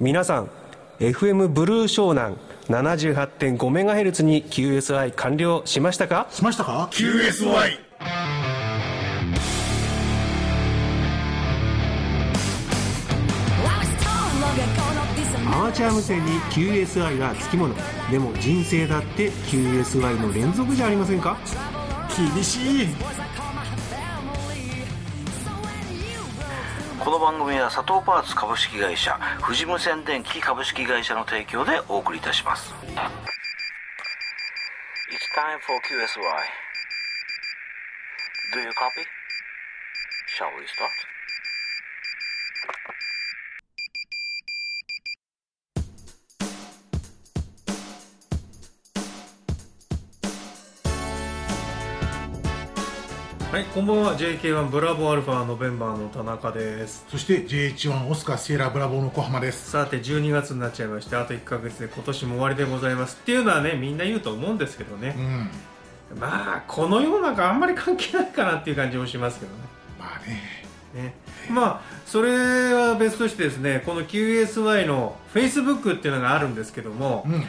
皆さん FM ブルー湘南 78.5MHz に QSI 完了しましたか？しましたか？QSY アマチュア無線に QSI がつきもの。でも人生だって QSI の連続じゃありませんか？厳しいこの番組は佐藤パーツ株式会社富士無線電機株式会社の提供でお送りいたします It's time for QSY Do you copy? Shall we start? はい、こんばんは。JK1 ブラボーアルファノベンバーの田中です。そして JH1 オスカーシエラブラボーの小浜です。さて12月になっちゃいましてあと1ヶ月で今年も終わりでございます。っていうのはねみんな言うと思うんですけどうね、ん。まあこの世の中あんまり関係ないかなっていう感じもしますけどね。まあね。ね。まあそれは別としてですねこの QSY の Facebook っていうのがあるんですけども、うん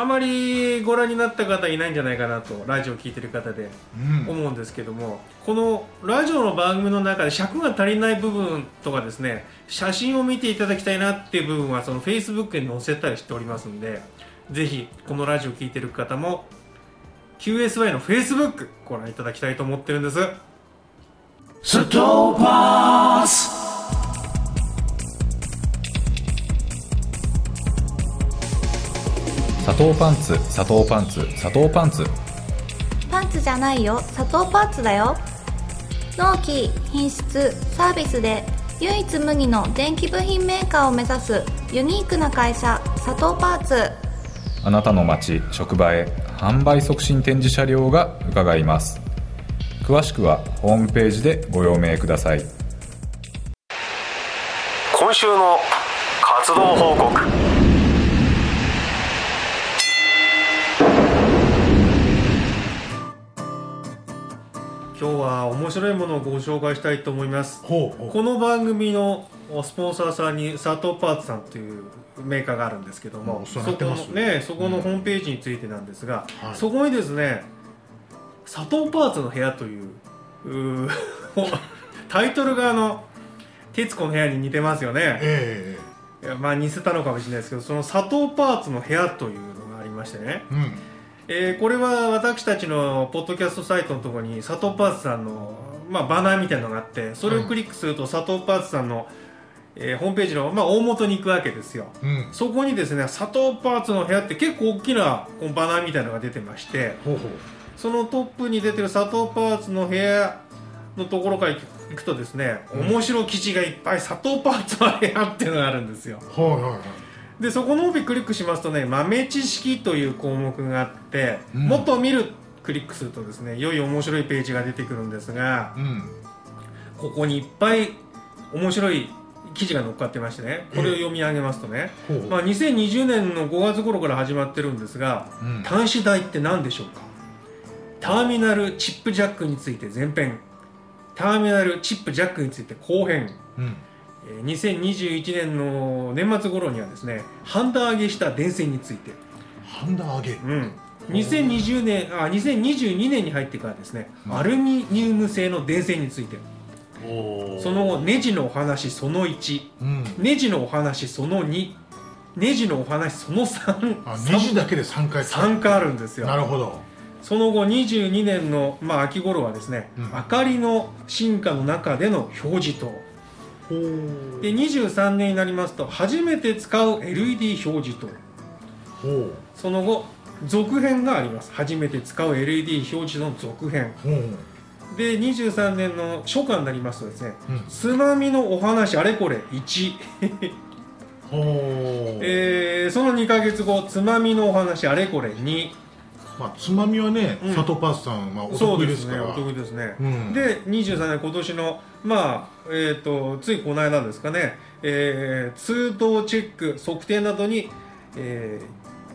あまりご覧になった方いないんじゃないかなとラジオを聞いてる方でうん。思うんですけどもこのラジオの番組の中で尺が足りない部分とかですね写真を見ていただきたいなっていう部分はその Facebook に載せたりしておりますんでぜひこのラジオを聞いてる方も QSY の Facebook ご覧いただきたいと思ってるんです。ストーパース砂糖パンツ砂糖パンツ砂糖パンツ。パンツじゃないよ。砂糖パンツだよ。納期品質サービスで唯一無二の電気部品メーカーを目指すユニークな会社砂糖パーツ。あなたの街職場へ販売促進展示車両が伺います。詳しくはホームページでご用命ください。今週の活動報告今日は面白いものをご紹介したいと思います。この番組のスポンサーさんに佐藤パーツさんというメーカーがあるんですけどもそこのねそこのホームページについてなんですが、はい。そこにですね佐藤パーツの部屋といううー タイトルがあの『徹子の部屋』に似てますよね。えいやまあ似せたのかもしれないですけどその佐藤パーツの部屋というのがありましてね、えうんえーこれは私たちのポッドキャストサイトのところに佐藤パーツさんの、まあ、バナーみたいなのがあってそれをクリックすると佐藤パーツさんの、えーホームページの、まあ、大元に行くわけですよ。うん。そこにですね佐藤パーツの部屋って結構大きなこのバナーみたいなのが出てましてそのトップに出てる佐藤パーツの部屋のところから行くとですね、面白い記事がいっぱい佐藤パーツの部屋っていうのがあるんですよ。はいはいはいでそこの帯クリックしますとね豆知識という項目があって、うん。もっと見るクリックするとですねいよいよ面白いページが出てくるんですがうん。ここにいっぱい面白い記事が載っかってましてねこれを読み上げますとね、まあ、2020年の5月頃から始まってるんですがうん。端子台って何でしょうか？ターミナルチップジャックについて前編。ターミナルチップジャックについて後編。うん。えー2021年の年末頃にはですねハンダ上げした電線について、ハンダ上げ。うん、2020年あ2022年に入ってからですね、うん。アルミニウム製の電線について。おその後ネジのお話その1うん。ネジのお話その2ネジのお話その3あネジだけで3回使う。3回あるんですよ。なるほど。その後22年の、まあ、秋頃はですね、うん。明かりの進化の中での表示灯で23年になりますと初めて使う LED 表示灯。その後続編があります。初めて使う LED 表示の続編。で23年の初夏になりますとですねうん。つまみのお話あれこれ1、ほう。えーその2ヶ月後つまみのお話あれこれ2まあつまみはねうん。佐藤パースさんまあお得意ですすから。でねお得意ですね、うん。で23年今年のまあえっ、とついこの間ですかね、えー通道チェック測定などに、え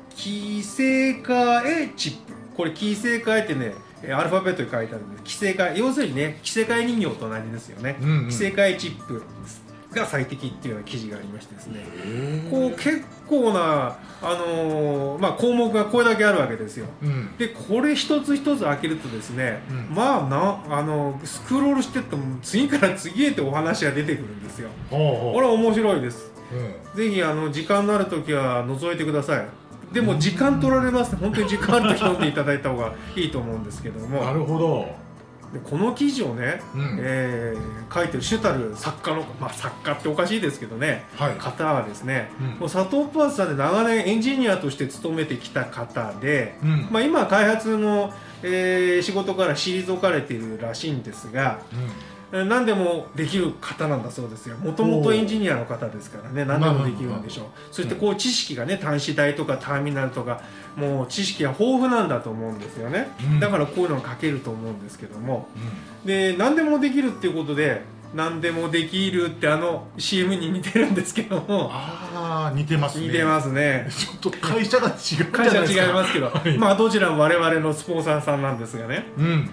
ー、規制替えチップ。これ規制替えってねえーアルファベットに書いてあるんで規制替え要するにね規制替え人形と同じですよね、うんうん。規制替えチップが最適っていうような記事がありましてですね。こう結構な、あのーまあ、項目がこれだけあるわけですよ。うん。でこれ一つ一つ開けるとですね、うん。まあなあのスクロールしてっても次から次へとお話が出てくるんですよ。これは面白いです。うん。ぜひあの時間のある時は覗いてください。でも時間取られます。ね本当に時間ある時読んでいただいた方がいいと思うんですけども。なるほどでこの記事をね、うん。えー書いてる主たる作家の、まあ、作家っておかしいですけどね、はい。方はですね、うん。もう佐藤パーツさんで長年エンジニアとして勤めてきた方で、うん。まあ、今は開発の、えー仕事から退かれているらしいんですが、うん。えー何でもできる方なんだそうですよ。もともとエンジニアの方ですからね。何でもできるんでしょう。そしてこう知識がね端子台とかターミナルとかもう知識が豊富なんだと思うんですよね、うん。だからこういうのが書けると思うんですけども。で何でもできるっていうことで何でもできるってあの CM に似てるんですけども。ああ似てますね。似てますね。ちょっと会社が違うじゃ会社ないですか。違いますけど、はい。まあどちらも我々のスポンサーさんなんですがね。うん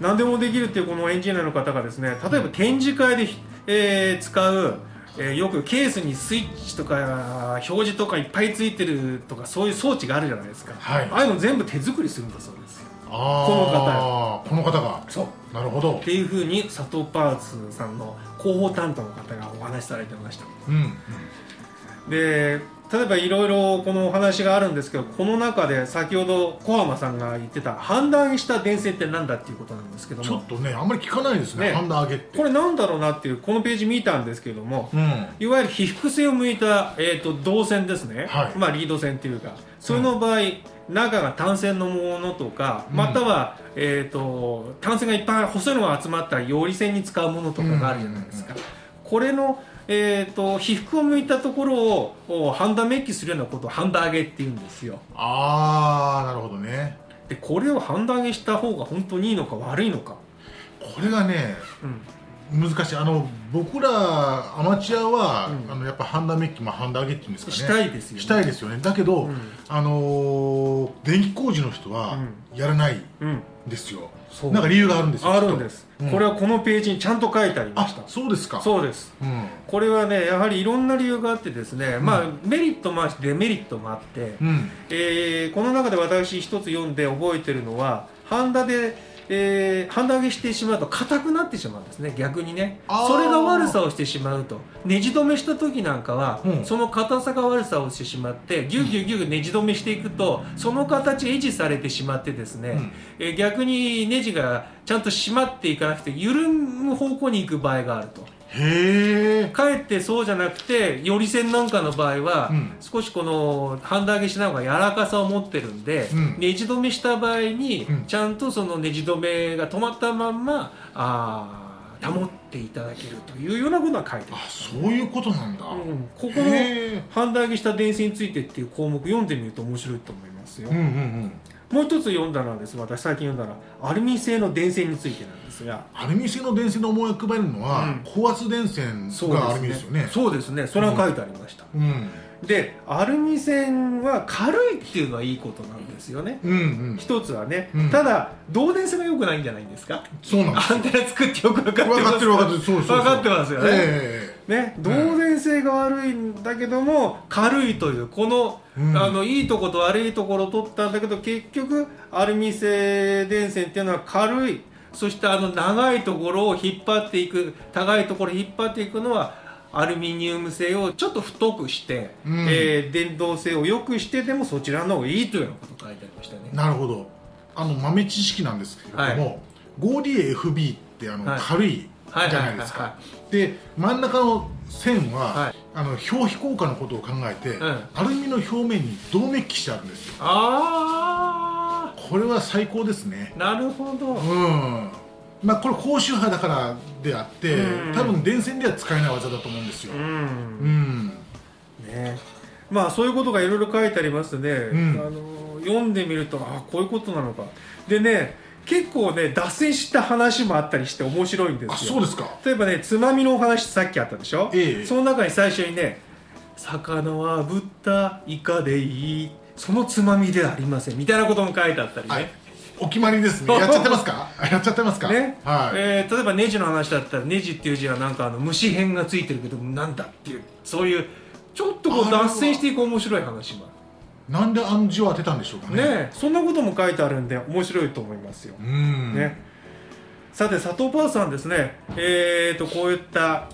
何でもできるっていうこのエンジニアの方がですね例えば展示会で、えー使う、えーよくケースにスイッチとか表示とかいっぱいついてるとかそういう装置があるじゃないですか、はい。ああいうの全部手作りするんだそうですよ。ああこの方が。そう。なるほど。っていうふうに佐藤パーツさんの広報担当の方がお話しされてました。うん。で例えばいろいろこのお話があるんですけどこの中で先ほど小浜さんが言ってた判断した電線って何だっていうことなんですけども。ちょっとねあんまり聞かないですねね。ハンダ上げって。これなんだろうなっていうこのページ見たんですけどもうん。いわゆる被覆性を向いた、えー、と導線ですね、はい。まあ、リード線っていうかそれの場合、中が単線のものとか、うん。または、えー、と単線がいっぱい細いのが集まった陽理線に使うものとかがあるじゃないですか、これの、えー、と被覆を向いたところをおハンダメッキするようなことをハンダ上げっていうんですよ。ああなるほどね。でこれをハンダ上げした方が本当にいいのか悪いのか、これがねうん。難しい。あの僕らアマチュアは、うん。あのやっぱハンダメッキ、まあ、ハンダ上げっていうんですかね。したいですよね。したいですよね。だけど、うん。あのー電気工事の人はやらないん、ですよ、そう。なんか理由があるんですよあるんです、うん。これはこのページにちゃんと書いてありまあした。そうですか。そうです。うん。これはねやはりいろんな理由があってですね、まあメリットもあってデメリットもあって、うん。えーこの中で私一つ読んで覚えてるのはハンダで、えーハンダ上げしてしまうと硬くなってしまうんですね。逆にね。それが悪さをしてしまうと。ねじ止めした時なんかは、うん。その硬さが悪さをしてしまってギュギュギュねじ止めしていくとその形が維持されてしまってですね、うん。えー逆にネジがちゃんと締まっていかなくて緩む方向に行く場合があると。へえかえってそうじゃなくてより線なんかの場合は、うん。少しこのハンダ上げしな方が柔らかさを持ってるんで、うん。ねじ止めした場合に、うん。ちゃんとそのねじ止めが止まったまんまあー保っていただけるというようなことが書いてああそういうことなんだ、る、うん、ここのハンダ上げした電線についてっていう項目読んでみると面白いと思いますよ、うんうんうんもう一つ読んだのはです私最近読んだのはアルミ製の電線についてなんですが。アルミ製の電線の思い浮かべるのは、うん。高圧電線がアルミですよね。そうですね。それは書いてありました、うん。でアルミ線は軽いっていうのはいいことなんですよね。うんうん。一つはね、うん。ただ導電性が良くないんじゃないんですか？そうなんですアンテナ作ってよく分かってます。分かってる分かってる。そうそうそう。分かってますよね、えね導電性が悪いんだけども軽いというこの,、うん。あのいいところと悪いところを取ったんだけど結局アルミ製電線っていうのは軽い。そしてあの長いところを引っ張っていく高いところを引っ張っていくのはアルミニウム製をちょっと太くして、うん。えー電動性を良くしてでもそちらの方がいいというようなことが書いてありましたね。えなるほど。あの豆知識なんですけれども、5DFB ってあの、はい。軽いじゃないですはい。はいはいかで真ん中の線は、はい。あの表皮効果のことを考えて、ん。アルミの表面に銅メッキしてあるんですよ。あこれは最高ですね。あなるほど、うん。まあこれ高周波だからであって、うん。多分電線では使えない技だと思うんですよ、うん。うん。ね。まあそういうことがいろいろ書いてありますね、ん。あの読んでみるとあこういうことなのか。でね結構ね脱線した話もあったりして面白いんですよ。あそうですか。例えばねつまみのお話さっきあったでしょ、ええ。その中に最初にね「魚は炙ったイカでいい。そのつまみではありません」みたいなことも書いてあったりね、はい。お決まりですね。やっちゃってますか？やっちゃってますか？ね。はい、えー例えばネジの話だったらネジっていう字はなんかあの虫編がついてるけどなんだっていうそういうちょっとこう脱線していく面白い話もあなんであの字を当てたんでしょうかね。るねえそんなことも書いてあるんで面白いと思いますよ、うん。ね。さて佐藤パーさんですね。えー、とこういった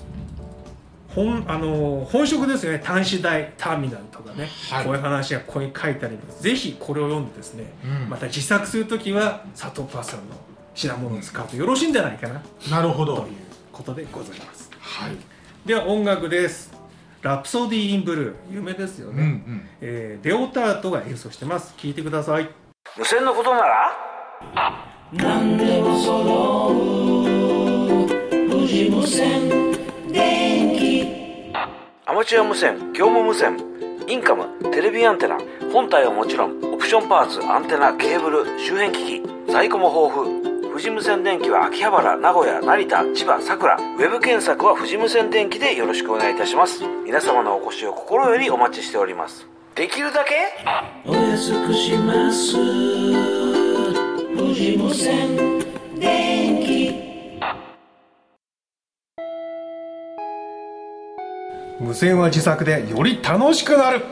本あの本職ですよね。端子台ターミナルとかね、はい。こういう話がここに書いてありますぜひこれを読んでですね、うん。また自作するときは佐藤パーさんの品物を使うとよろしいんじゃないかな、なるほど。ということでございます。はい。では音楽ですラプソディー・イン・ブルー有名ですよね、うんうん。えーレオタートが演奏してます。聴いてください。無線のことなら？何でも揃う無事無線電気。アマチュア無線業務無線インカムテレビアンテナ本体はもちろんオプションパーツアンテナケーブル周辺機器在庫も豊富富士無線電機は秋葉原名古屋成田千葉佐倉ウェブ検索は富士無線電機でよろしくお願いいたします。皆様のお越しを心よりお待ちしております。できるだけ？お安くします。無事無線電気無線は自作でより楽しくなる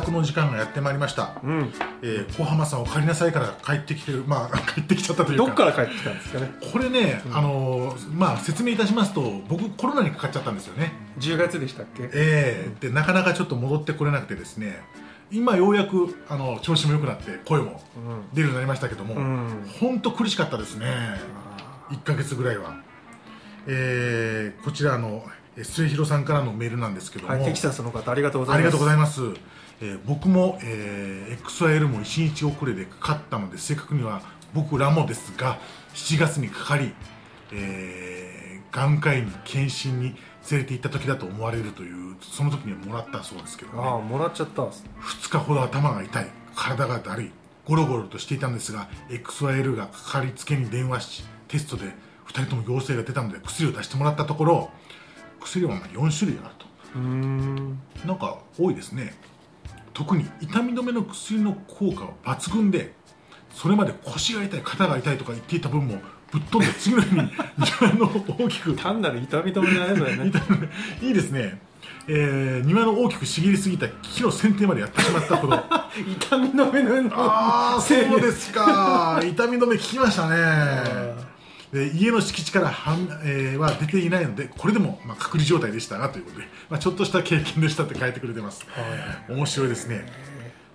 作の時間がやってまいりました、うん。えー小浜さんお帰りなさいから帰ってきてる。まあ 帰ってきちゃったというか。どっから帰ってきたんですかね？これね、あのーまあ説明いたしますと僕コロナにかかっちゃったんですよね。10月でしたっけ？ええでなかなかちょっと戻ってこれなくてですね。今ようやくあの調子も良くなって声も出るようになりましたけども、ん。本当苦しかったですね。1ヶ月ぐらいは、えーこちらあのえ末広さんからのメールなんですけども、はいテキサスの方ありがとうござありいます。がとうございます、えー僕も、えー XYL も1日遅れでかかったので正確には僕らもですが7月にかかり、えー眼科医に検診に連れて行った時だと思われるというその時にはもらったそうですけどね。ああもらっちゃった。んですね2日ほど頭が痛い体がだるいゴロゴロとしていたんですが XYL がかかりつけに電話しテストで2人とも陽性が出たので薬を出してもらったところ薬はまあ4種類あると。ん。なんか多いですね。特に痛み止めの薬の効果は抜群でそれまで腰が痛い肩が痛いとか言っていた分もぶっ飛んで次の日に 庭の大きく単なる痛み止めじゃないのよね。いいですね、えー庭の大きく茂りすぎた木の剪定までやってしまったほど。痛み止めのああそうですか。痛み止め効きましたねで家の敷地からはん、えーは出ていないのでこれでも、まあ、隔離状態でしたがということで、まあ、ちょっとした経験でしたって書いてくれてます、面白いですね。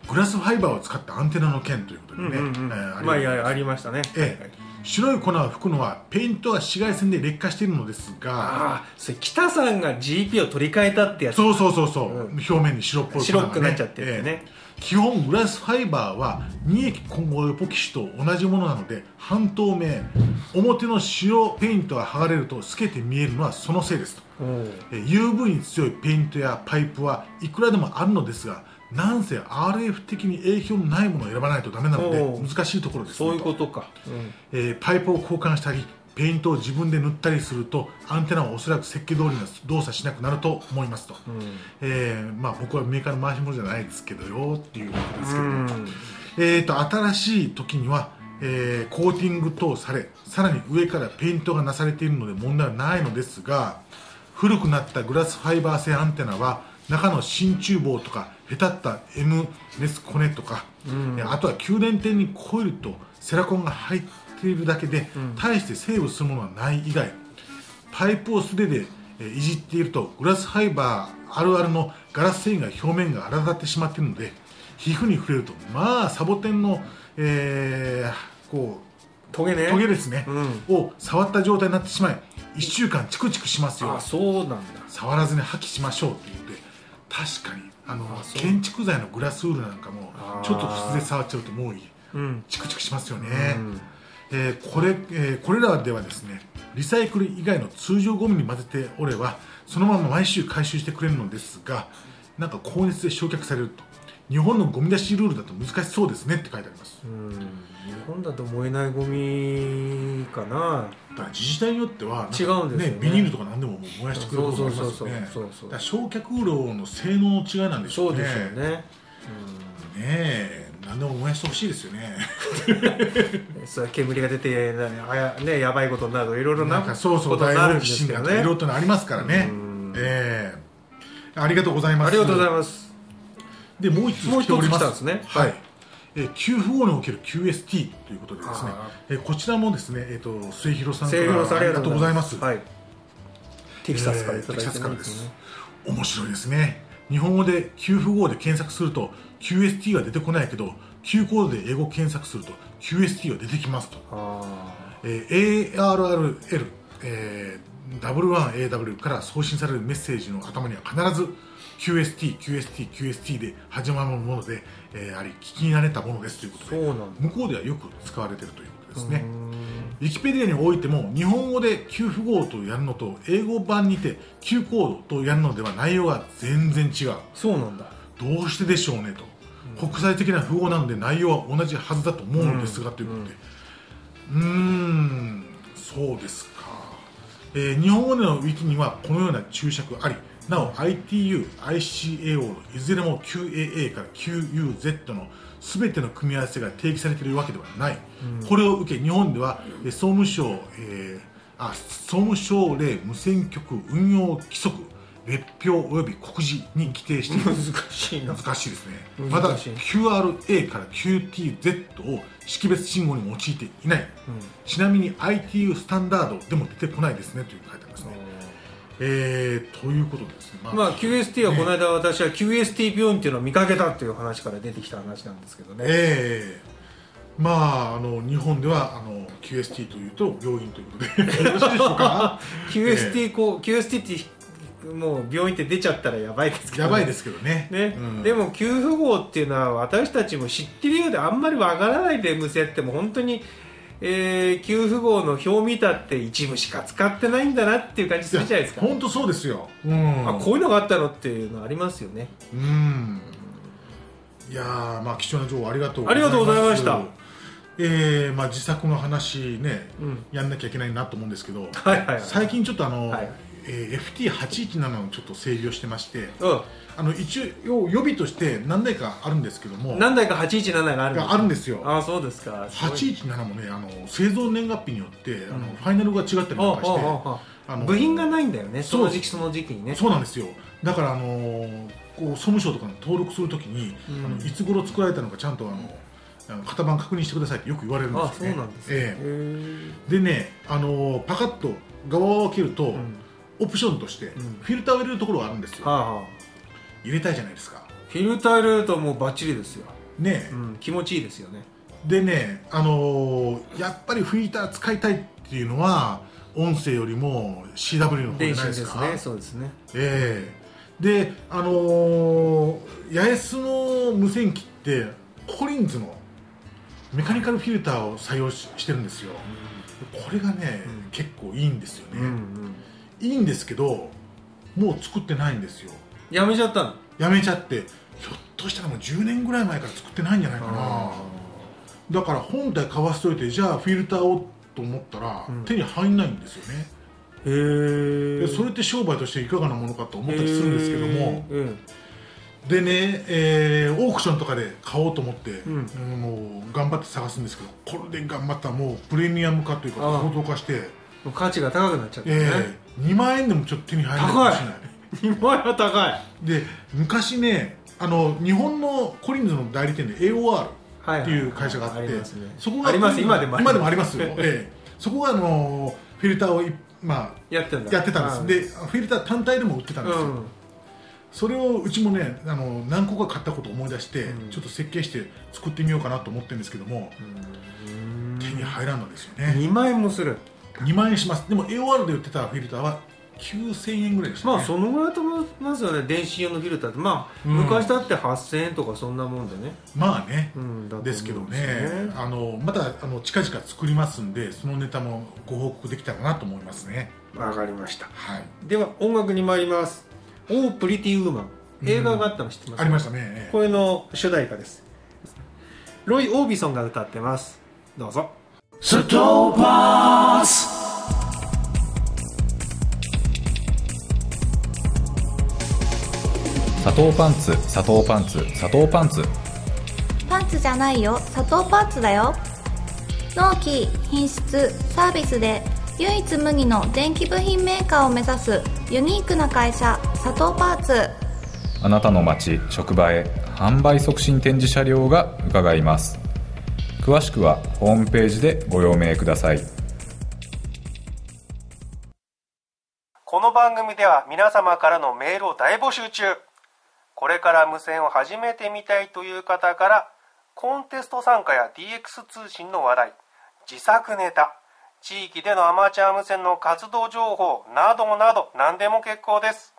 グラスファイバーを使ったアンテナの件ということでね、うんうんうん。えーありましたね。ええ白い粉を吹くのはペイントは紫外線で劣化しているのですがああそれ北さんが GP を取り替えたってやつ。そうそうそうそう、うん。表面に白っぽい粉が白くなっちゃっててね。基本グラスファイバーは二液混合エポキシと同じものなので半透明。表の白ペイントが剥がれると透けて見えるのはそのせいですと。うん。え UV に強いペイントやパイプはいくらでもあるのですがなんせ RF 的に影響のないものを選ばないとダメなので難しいところですね。そういうことか、うんえーパイプを交換したりペイントを自分で塗ったりするとアンテナはおそらく設計通りの動作しなくなると思いますと、えーまあ、僕はメーカーの回し物じゃないですけどよっていうことですけど、うん。えー、と新しい時には、えーコーティング等されさらに上からペイントがなされているので問題はないのですが古くなったグラスファイバー製アンテナは中の真鍮棒とかへたった M ネスコネとか、えーあとは給電点にコイルとセラコンが入っているだけで、大してセーブするものはない以外パイプを素手で、えーいじっているとグラスファイバーあるあるのガラス繊維が表面が荒立ってしまっているので皮膚に触れるとまあサボテンの、えーこトゲね。うトゲですね、うを触った状態になってしまい1週間チクチクしますよ。あそうなんだ。触らずに破棄しましょうっていうので確かにあの建築材のグラスウールなんかもちょっと普通で触っちゃうともうチクチクしますよね、えーこれえーこれらではですねリサイクル以外の通常ゴミに混ぜておればそのまま毎週回収してくれるのですがなんか高熱で焼却されると日本のゴミ出しルールだと難しそうですねって書いてあります。うん。日本だと燃えないゴミかな。だから自治体によっては違うんですよね。ビニールとか何でももう燃やしてくれることもありますよね。そうそうそうそうそう。だ焼却炉の性能の違いなんでしょそううねですよね。ねえ何でも燃やしてほしいですよね。それ煙が出てなあや,、ね、やばいことになるといろいろななんかそうそう大好き心がいろいろとありますからね。ええ。ありがとうございます。ありがとうございます。でもう一つもう一つ来ております。来たんですね。ははいい、えー給付後における QST ということでですねあ、えーこちらもですね、えー、と末広さんからありがとうございます、はい。テキサスからいただいてえーテキサスからです。面白いですね。日本語で給付号で検索すると QST は出てこないけど Q コードで英語検索すると QST は出てきますと、あえー ARRL、えー W1AW から送信されるメッセージの頭には必ず QST、QST、QST で始まるもので、えーあり聞き慣れたものですということでそうなんだ。向こうではよく使われているということですね。ウィキペディアにおいても日本語で給付号とやるのと英語版にて Q コードとやるのでは内容が全然違う。そうなんだ。どうしてでしょうねと、国際的な符号なので内容は同じはずだと思うのですが、ということで。うーんそうですか、えー日本語でのウィキにはこのような注釈ありなお ITU、ICAO いずれも QAA から QUZ の全ての組み合わせが定義されているわけではない、これを受け日本ではえー総務省、えーあ総務省令無線局運用規則別表及び告示に規定している。難しいな。難しいですね。まだ QRA から QTZ を識別信号に用いていない、ちなみに ITU スタンダードでも出てこないですねという書いてありますね、えー、ということでですね、ままあ QST はこの間私は QST 病院っていうのを見かけたっていう話から出てきた話なんですけどね、えーまああの日本ではあの QST というと病院ということで。よろしいでしょうか？QST こう QST ってもう病院って出ちゃったらやばいですけど、やばいですけどね。ね、うん。でも給付号っていうのは私たちも知ってるようであんまりわからないで無線っても本当に、えー給付号の表見たって一部しか使ってないんだなっていう感じするじゃないですか。本当そうですよ、うん、あこういうのがあったのっていうのありますよね。うん。いやーまあ貴重な情報ありがとうありがとうございました。えーまあ、自作の話ね、うん。やんなきゃいけないなと思うんですけど、はいはいはい。最近ちょっとあの、はいえー FT817 をちょっと整備をしてましてうあの一応予備として何台かあるんですけどもん何台か817があるんですがあるんですよ。あそうですか。すごい817もねあの製造年月日によって、あのファイナルが違ったりとかしてあああああの部品がないんだよねその時期その時期にね。そうなんですよ。だからあのーこう総務省とかに登録するときに、うん。あのいつ頃作られたのかちゃんとあのあの型番確認してくださいってよく言われるんですよあそうねなんですね、えでね、あのーパカッと側を開けると、んオプションとして、ん。フィルターを入れるところがあるんですよ、はあはあ。入れたいじゃないですか。フィルター入れるともうバッチリですよ、ねう、ん、気持ちいいですよね。でね、あのーやっぱりフィルター使いたいっていうのは音声よりも CW の方じゃ電ないでか。信ですすね。そうですね。ええ。であのー八重洲の無線機ってコリンズのメカニカルフィルターを採用ししてるんですよ、これがね、結構いいんですよね、うんうんいいんですけどもう作ってないんですよ。やめちゃったの？やめちゃってひょっとしたらもう10年ぐらい前から作ってないんじゃないかな。だから本体買わせといてじゃあフィルターをと思ったら、ん。手に入んないんですよね。へえでそれって商売としていかがなものかと思ったりするんですけども、うん。でね、えーオークションとかで買おうと思って、ん。うんもう頑張って探すんですけどこれで頑張ったらもうプレミアム化というか高騰化して、もう価値が高くなっちゃったね、えー2万円でもちょっと手に入らないかもしれない。2万円は高い。で昔ねあの日本のコリンズの代理店で AOR はいっていう会社があって、ありますね。そこがあります。今でもあります。今でもありますよ、ええ。そこがあのフィルターをい、まやってやってたんです、でフィルター単体でも売ってたんですよ、うん。それをうちもねあの何個か買ったことを思い出して、うん。ちょっと設計して作ってみようかなと思ってるんですけども、手に入らんのですよね、2万円もする2万円します。でも AOR で売ってたフィルターは9000円ぐらいでしたね。まあそのぐらいと思いますよね。電子用のフィルターって。まあ、うん。昔だって8000円とかそんなもんでね、まあね、うん、だと思うんですけどね。あのまたあの近々作りますんでそのネタもご報告できたらなと思いますね。わかりました。はい。では音楽に参ります「オープリティウーマン」映画があったの知ってます、ありましたね。これの主題歌です。ロイ・オービソンが歌ってます。どうぞ Satopaz. 砂糖パンツ砂糖パンツ砂糖パンツ。ツじゃないよ。佐藤パーツだよ。納期品質サービスで唯一無二の電気部品メーカーを目指すユニークな会社佐藤パーツ。あなたの街職場へ販売促進展示車両が伺います詳しくはホームページでご用命ください。この番組では皆様からのメールを大募集中。これから無線を始めてみたいという方からコンテスト参加や DX 通信の話題自作ネタ地域でのアマチュア無線の活動情報などなど何でも結構です。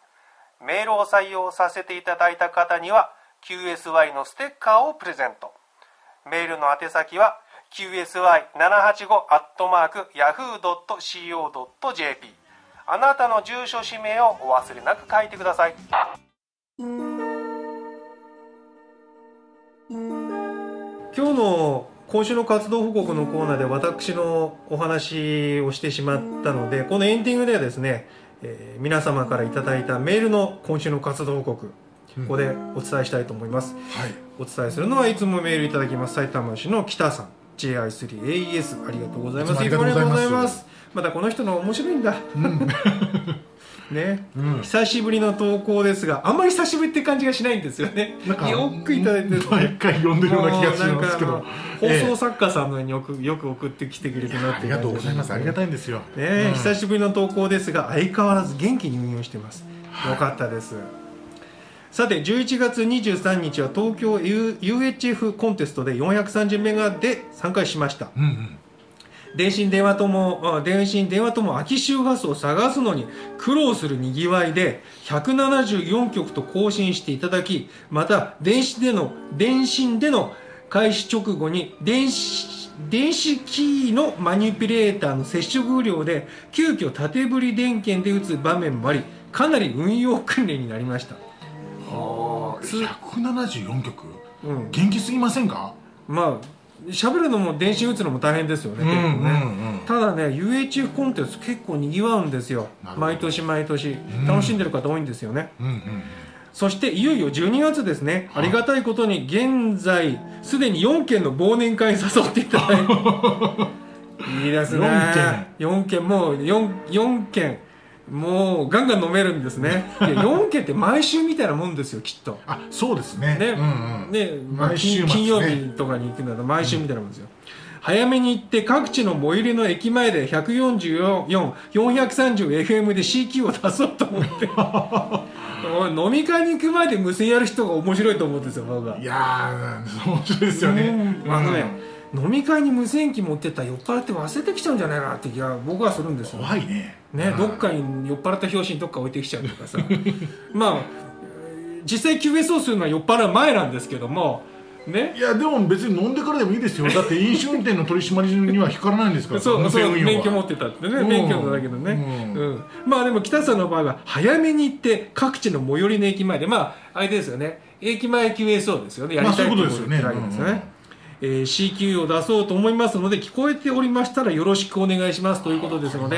メールを採用させていただいた方には QSY のステッカーをプレゼント。メールの宛先は qsy785-yahoo.co.jp あなたの住所氏名をお忘れなく書いてください。今日の今週の活動報告のコーナーで私のお話をしてしまったのでこのエンディングではですね、えー皆様からいただいたメールの今週の活動報告ここでお伝えしたいと思います、はい。お伝えするのはいつもメールいただきます。埼玉市の北さん。JI3AES ありがとうございます。ありがとうございます。またこの人の面白いんだ、ね、うん。久しぶりの投稿ですがあんまり久しぶりって感じがしないんですよね。なんかよくいただいてる。毎回読んでるような気がしますけど。放送作家さんのようによくよく送ってきてくれてなってありがとうございます。ありがたいんですよ。ね、うん。久しぶりの投稿ですが相変わらず元気に運用してます。よかったですさて11月23日は東京 U- UHF コンテストで430メガで参加しました。うんうん。電信電話ともあ電信電話とも空き周波数を探すのに苦労するにぎわいで174局と更新していただきまた電子での電信での開始直後に電子電子キーのマニピュレーターの接触不良で急遽縦振り電源で打つ場面もありかなり運用訓練になりました174曲うん。元気すぎませんか？まあ喋るのも電信打つのも大変ですよね、結構ね、うんただね UHF コンテスト結構にぎわうんですよ。毎年毎年。ん。楽しんでる方多いんですよね、うんうん。そしていよいよ12月ですね、はい。ありがたいことに現在すでに4件の忘年会に誘っていただいて。いいですね。4件。もう 4, 4件もうガンガン飲めるんですね。いや4件って毎週みたいなもんですよきっと。あそうですね。ね、うんうん。ねまあ毎週末ね。金金曜日とかに行くなら毎週みたいなもんですよ、早めに行って各地の最寄りの駅前で 144430FM で CQ を出そうと思って。飲み会に行く前で無線やる人が面白いと思うんですよ僕は。いやー面白いですよね。うん。あのね、飲み会に無線機持ってったら酔っ払って忘れてきちゃうんじゃないかなって気が僕はするんですよ。怖いね。ね、うんどっかに酔っ払った拍子にどっか置いてきちゃうとかさ。まあ実際 QSO するのは酔っ払う前なんですけどもね。いやでも別に飲んでからでもいいですよ。だって飲酒運転の取り締まりには光らないんですからそうそう免許持ってたってねうん。免許だけどね、ううん。んまあでも北さんの場合は早めに行って各地の最寄りの駅前でまああれですよね。駅前 QSO ですよね。やりたいまあそういうことですよね。言ってるわけですよね、えー CQ を出そうと思いますので聞こえておりましたらよろしくお願いしますということですので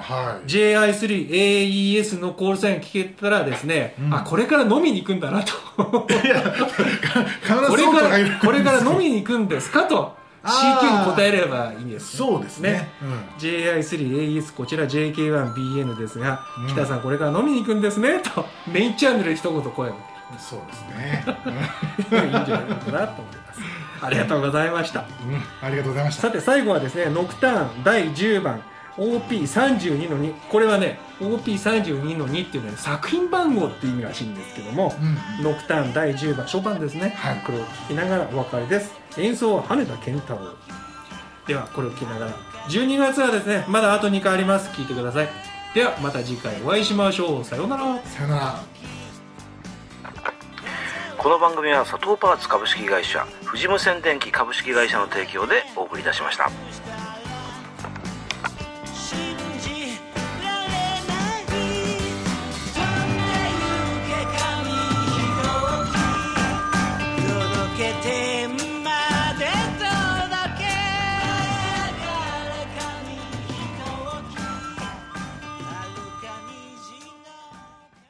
はい。JI3AES のコールサイン聞けたらですね、あこれから飲みに行くんだなと。これからこれから飲みに行くんですかと CQ に答えればいいんです。そうですね。ね。JI3AES こちら JK1BN ですが、うん。北さんこれから飲みに行くんですねとメインチャンネルで一言声を。そうですね。いいんじゃないかなと思います ありがとうございました。うんありがとうございました。さて最後はですねノクターン第10番 OP32 の2これはね OP32 の2っていうのは、ね、作品番号っていう意味らしいんですけども、うん。ノクターン第10番ショパンですね、はい。これを聴きながらお別れです。演奏は羽田健太郎。ではこれを聴きながら。12月はですねまだあと2回あります。聴いてください。ではまた次回お会いしましょう。さようなら。さよならこの番組は佐藤パーツ株式会社富士無線電機株式会社の提供でお送りいたしました。